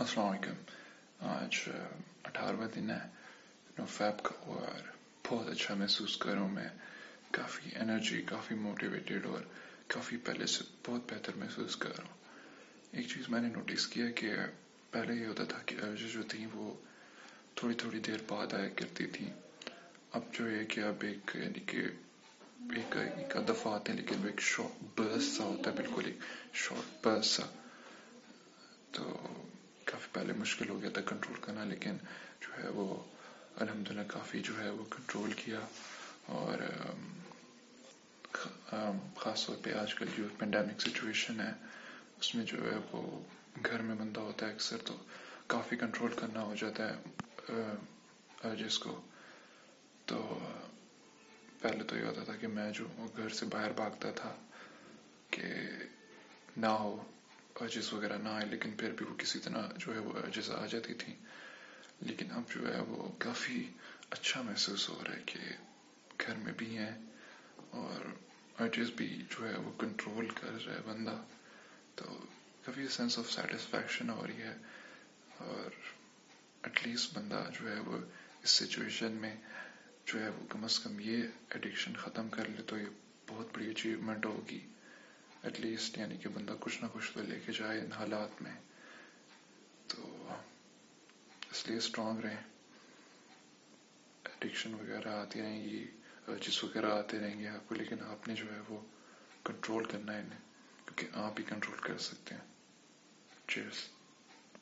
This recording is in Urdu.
السلام علیکم آج اٹھارہواں دن ہے نو فیب کا اور بہت اچھا محسوس کر رہا ہوں میں کافی انرجی کافی موٹیویٹیڈ اور کافی پہلے سے بہت بہتر محسوس کر رہا ہوں ایک چیز میں نے نوٹس کیا کہ پہلے یہ ہوتا تھا کہ ارجز جو تھیں وہ تھوڑی تھوڑی دیر بعد آیا کرتی تھیں اب جو ہے کہ اب ایک یعنی کہ ایک ایک دفعہ آتے ہیں لیکن وہ ایک شارٹ برس سا ہوتا ہے بالکل ایک شارٹ برس سا تو پہلے مشکل ہو گیا تھا کنٹرول کرنا، لیکن جو ہے وہ الحمد للہ کافی جو ہے وہ کنٹرول کیا اور خاص طور پہ آج کل جو پینڈیمک سچویشن ہے، اس میں جو ہے وہ گھر میں بندہ ہوتا ہے اکثر تو کافی کنٹرول کرنا ہو جاتا ہے جس کو۔ تو، پہلے تو یہ ہوتا تھا کہ میں جو گھر سے باہر بھاگتا تھا کہ نہ ہو ارجز وغیرہ نہ آئے، لیکن پھر بھی وہ کسی طرح جو ہے وہ ارجز آ جاتی تھی لیکن اب جو ہے وہ کافی اچھا محسوس ہو رہا ہے کہ گھر میں بھی ہیں اور ارجز بھی جو ہے وہ کنٹرول کر رہا ہے بندہ۔ تو کافی سینس آف سیٹسفیکشن ہو رہی ہے اور ایٹ لیسٹ بندہ جو ہے وہ اس سچویشن میں جو ہے وہ کم از کم یہ ایڈکشن ختم کر لے تو یہ بہت بڑی اچیومنٹ ہوگی۔ ایٹ لیسٹ یعنی کہ بندہ کچھ نہ کچھ تو لے کے جائے ان حالات میں، تو اس لیے اسٹرانگ رہیں۔ ایڈکشن وغیرہ آتی رہیں گی جس وغیرہ آتے رہیں گے آپ کو، لیکن آپ نے جو ہے وہ کنٹرول کرنا ہے انہیں، کیونکہ آپ ہی کنٹرول کر سکتے ہیں۔ چیئرس